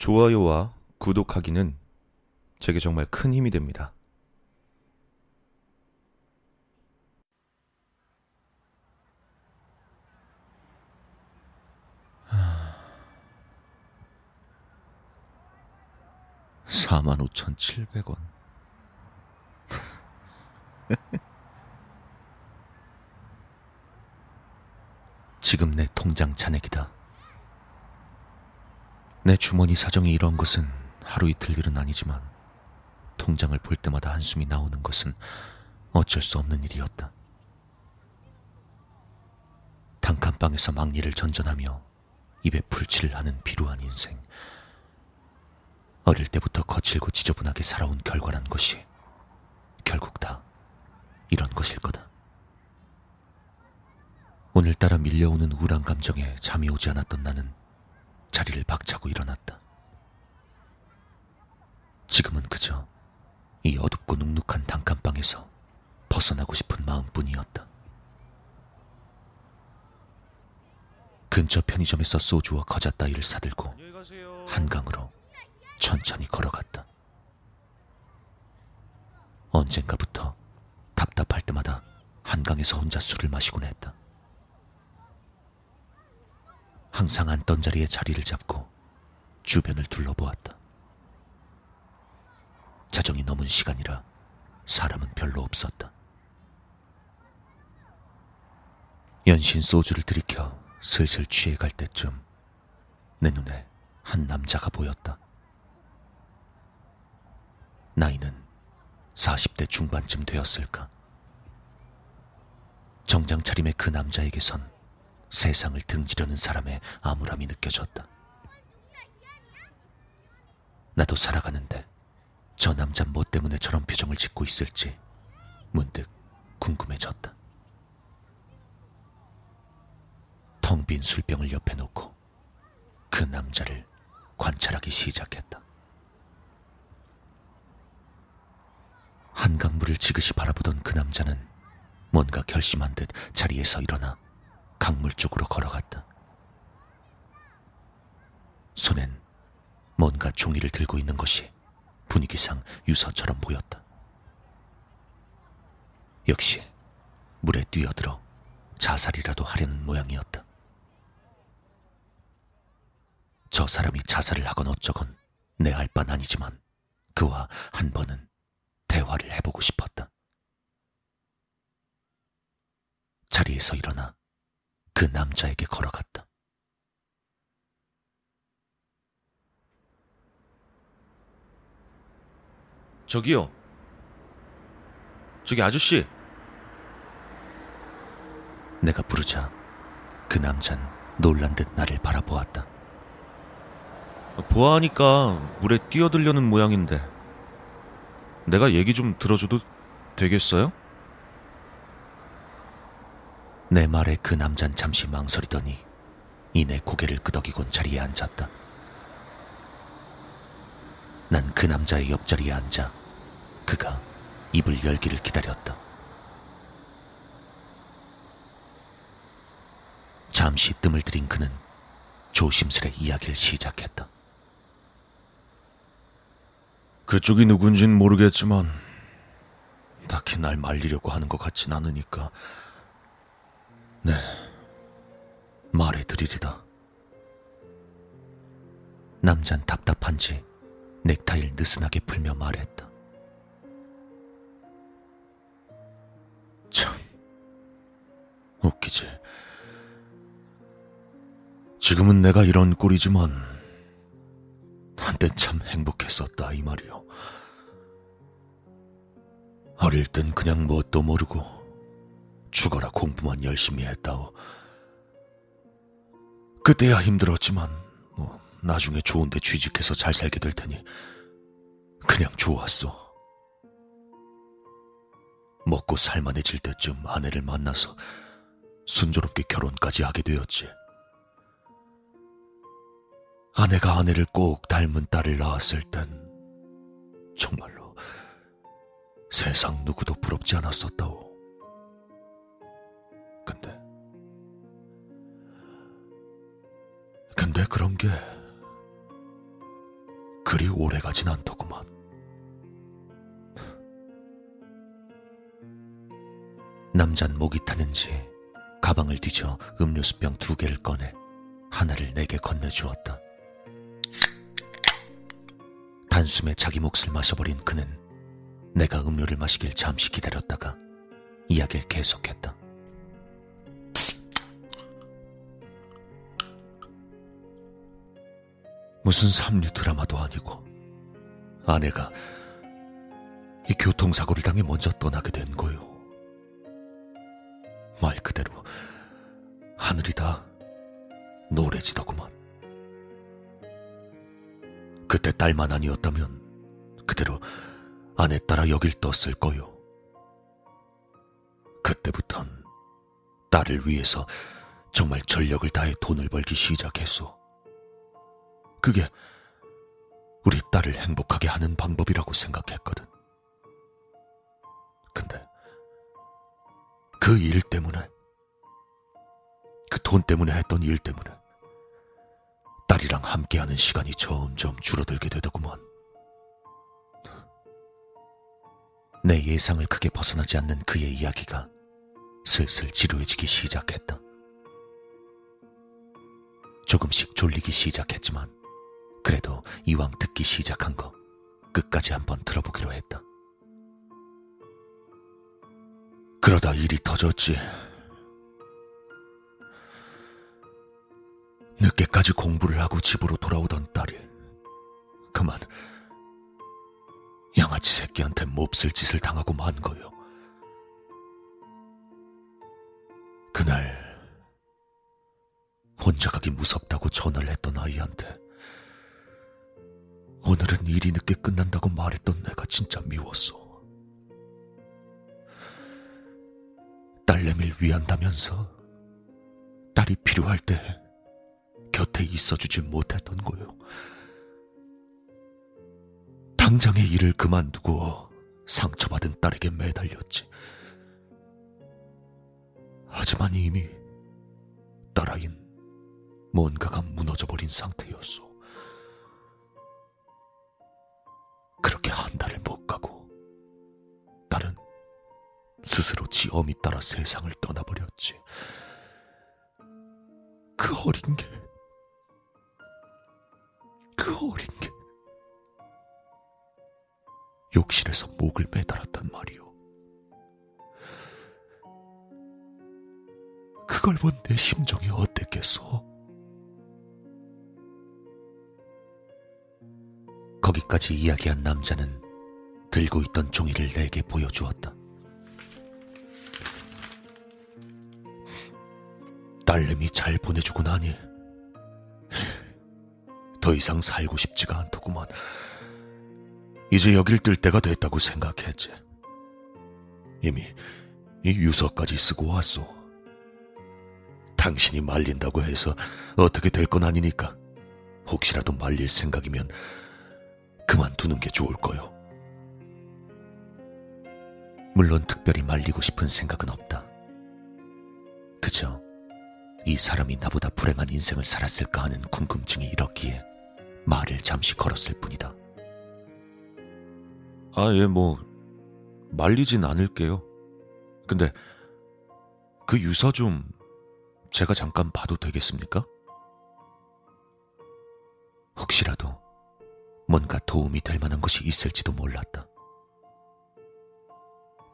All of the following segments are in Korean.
좋아요와 구독하기는 제게 정말 큰 힘이 됩니다. 사만 오천칠백 원. 지금 내 통장 잔액이다. 내 주머니 사정이 이런 것은 하루 이틀 일은 아니지만 통장을 볼 때마다 한숨이 나오는 것은 어쩔 수 없는 일이었다. 단칸방에서 막리를 전전하며 입에 풀칠을 하는 비루한 인생. 어릴 때부터 거칠고 지저분하게 살아온 결과란 것이 결국 다 이런 것일 거다. 오늘따라 밀려오는 우울한 감정에 잠이 오지 않았던 나는 자리를 박차고 일어났다. 지금은 그저 이 어둡고 눅눅한 단칸방에서 벗어나고 싶은 마음뿐이었다. 근처 편의점에서 소주와 과자 따위를 사들고 한강으로 천천히 걸어갔다. 언젠가부터 답답할 때마다 한강에서 혼자 술을 마시곤 했다. 항상 앉던 자리에 자리를 잡고 주변을 둘러보았다. 자정이 넘은 시간이라 사람은 별로 없었다. 연신 소주를 들이켜 슬슬 취해갈 때쯤 내 눈에 한 남자가 보였다. 나이는 40대 중반쯤 되었을까. 정장 차림의 그 남자에게선 세상을 등지려는 사람의 암울함이 느껴졌다. 나도 살아가는데 저 남자 뭐 때문에 저런 표정을 짓고 있을지 문득 궁금해졌다. 텅 빈 술병을 옆에 놓고 그 남자를 관찰하기 시작했다. 한강물을 지그시 바라보던 그 남자는 뭔가 결심한 듯 자리에서 일어나 강물 쪽으로 걸어갔다. 손엔 뭔가 종이를 들고 있는 것이 분위기상 유서처럼 보였다. 역시 물에 뛰어들어 자살이라도 하려는 모양이었다. 저 사람이 자살을 하건 어쩌건 내 알 바는 아니지만 그와 한 번은 대화를 해보고 싶었다. 자리에서 일어나 그 남자에게 걸어갔다. 저기요. 저기 아저씨. 내가 부르자 그 남잔 놀란 듯 나를 바라보았다. 보아하니까 물에 뛰어들려는 모양인데 내가 얘기 좀 들어줘도 되겠어요? 내 말에 그 남잔 잠시 망설이더니 이내 고개를 끄덕이곤 자리에 앉았다. 난 그 남자의 옆자리에 앉아 그가 입을 열기를 기다렸다. 잠시 뜸을 들인 그는 조심스레 이야기를 시작했다. 그쪽이 누군진 모르겠지만 딱히 날 말리려고 하는 것 같진 않으니까 네, 말해드리리다. 남잔 답답한지 넥타이를 느슨하게 풀며 말했다. 참, 웃기지. 지금은 내가 이런 꼴이지만, 한땐 참 행복했었다, 이 말이요. 어릴 땐 그냥 뭣도 모르고, 죽어라 공부만 열심히 했다오. 그때야 힘들었지만, 뭐, 나중에 좋은데 취직해서 잘 살게 될 테니, 그냥 좋았어. 먹고 살만해질 때쯤 아내를 만나서 순조롭게 결혼까지 하게 되었지. 아내가 아내를 꼭 닮은 딸을 낳았을 땐 정말로 세상 누구도 부럽지 않았었다오. 근데, 근데 그런 게 그리 오래 가진 않더구만. 남잔 목이 타는지 가방을 뒤져 음료수병 두 개를 꺼내 하나를 내게 건네주었다. 단숨에 자기 몫을 마셔버린 그는 내가 음료를 마시길 잠시 기다렸다가 이야기를 계속했다. 무슨 삼류 드라마도 아니고 아내가 이 교통사고를 당해 먼저 떠나게 된 거요. 말 그대로 하늘이 다 노래지더구만. 그때 딸만 아니었다면 그대로 아내 따라 여길 떴을 거요. 그때부턴 딸을 위해서 정말 전력을 다해 돈을 벌기 시작했소. 그게 우리 딸을 행복하게 하는 방법이라고 생각했거든. 근데 그 일 때문에, 그 돈 때문에 했던 일 때문에 딸이랑 함께하는 시간이 점점 줄어들게 되더구먼. 내 예상을 크게 벗어나지 않는 그의 이야기가 슬슬 지루해지기 시작했다. 조금씩 졸리기 시작했지만 그래도 이왕 듣기 시작한 거 끝까지 한번 들어보기로 했다. 그러다 일이 터졌지. 늦게까지 공부를 하고 집으로 돌아오던 딸이 그만 양아치 새끼한테 몹쓸 짓을 당하고 만 거요. 그날 혼자 가기 무섭다고 전화를 했던 아이한테 오늘은 일이 늦게 끝난다고 말했던 내가 진짜 미웠어. 딸내미를 위한다면서 딸이 필요할 때 곁에 있어주지 못했던 거요. 당장의 일을 그만두고 상처받은 딸에게 매달렸지. 하지만 이미 딸아인 뭔가가 무너져버린 상태였어. 그렇게 한 달을 못 가고 딸은 스스로 지 어미 따라 세상을 떠나버렸지. 그 어린 게, 그 어린 게 욕실에서 목을 매달았단 말이오. 그걸 본 내 심정이 어땠겠어? 거기까지 이야기한 남자는 들고 있던 종이를 내게 보여주었다. 딸내미 잘 보내주고 나니 더 이상 살고 싶지가 않더구만. 이제 여길 뜰 때가 됐다고 생각했지. 이미 이 유서까지 쓰고 왔소. 당신이 말린다고 해서 어떻게 될 건 아니니까 혹시라도 말릴 생각이면 그만두는 게 좋을 거요. 물론 특별히 말리고 싶은 생각은 없다. 그저 이 사람이 나보다 불행한 인생을 살았을까 하는 궁금증이 일었기에 말을 잠시 걸었을 뿐이다. 아, 예, 뭐, 말리진 않을게요. 근데, 그 유서 좀, 제가 잠깐 봐도 되겠습니까? 혹시라도 뭔가 도움이 될 만한 것이 있을지도 몰랐다.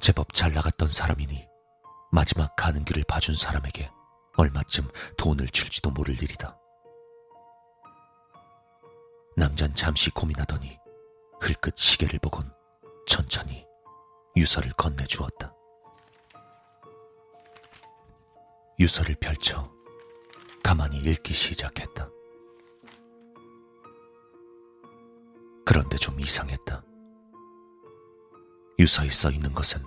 제법 잘 나갔던 사람이니 마지막 가는 길을 봐준 사람에게 얼마쯤 돈을 줄지도 모를 일이다. 남잔 잠시 고민하더니 흘끗 시계를 보곤 천천히 유서를 건네주었다. 유서를 펼쳐 가만히 읽기 시작했다. 그런데 좀 이상했다. 유서에 써 있는 것은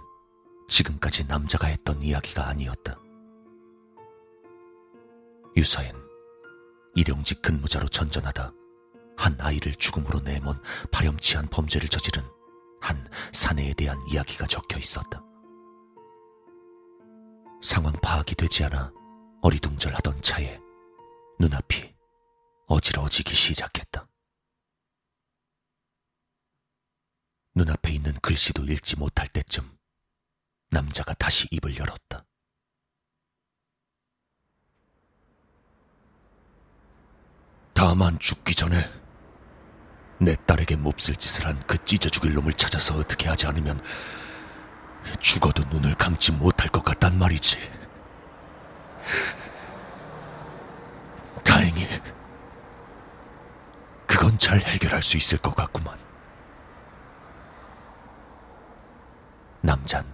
지금까지 남자가 했던 이야기가 아니었다. 유서엔 일용직 근무자로 전전하다 한 아이를 죽음으로 내몬 파렴치한 범죄를 저지른 한 사내에 대한 이야기가 적혀 있었다. 상황 파악이 되지 않아 어리둥절하던 차에 눈앞이 어지러워지기 시작했다. 눈앞에 있는 글씨도 읽지 못할 때쯤 남자가 다시 입을 열었다. 다만 죽기 전에 내 딸에게 몹쓸 짓을 한 그 찢어 죽일 놈을 찾아서 어떻게 하지 않으면 죽어도 눈을 감지 못할 것 같단 말이지. 다행히 그건 잘 해결할 수 있을 것 같구만. 남잔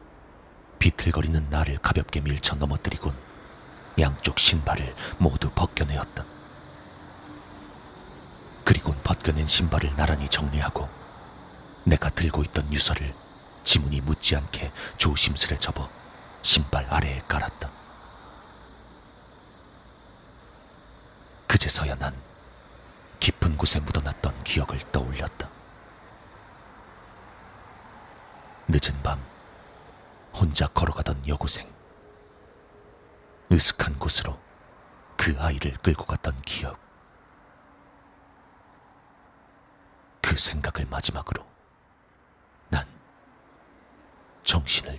비틀거리는 나를 가볍게 밀쳐 넘어뜨리곤 양쪽 신발을 모두 벗겨내었다. 그리곤 벗겨낸 신발을 나란히 정리하고 내가 들고 있던 유서를 지문이 묻지 않게 조심스레 접어 신발 아래에 깔았다. 그제서야 난 깊은 곳에 묻어놨던 기억을 떠올렸다. 늦은 밤 혼자 걸어가던 여고생. 으슥한 곳으로 그 아이를 끌고 갔던 기억. 그 생각을 마지막으로 난 정신을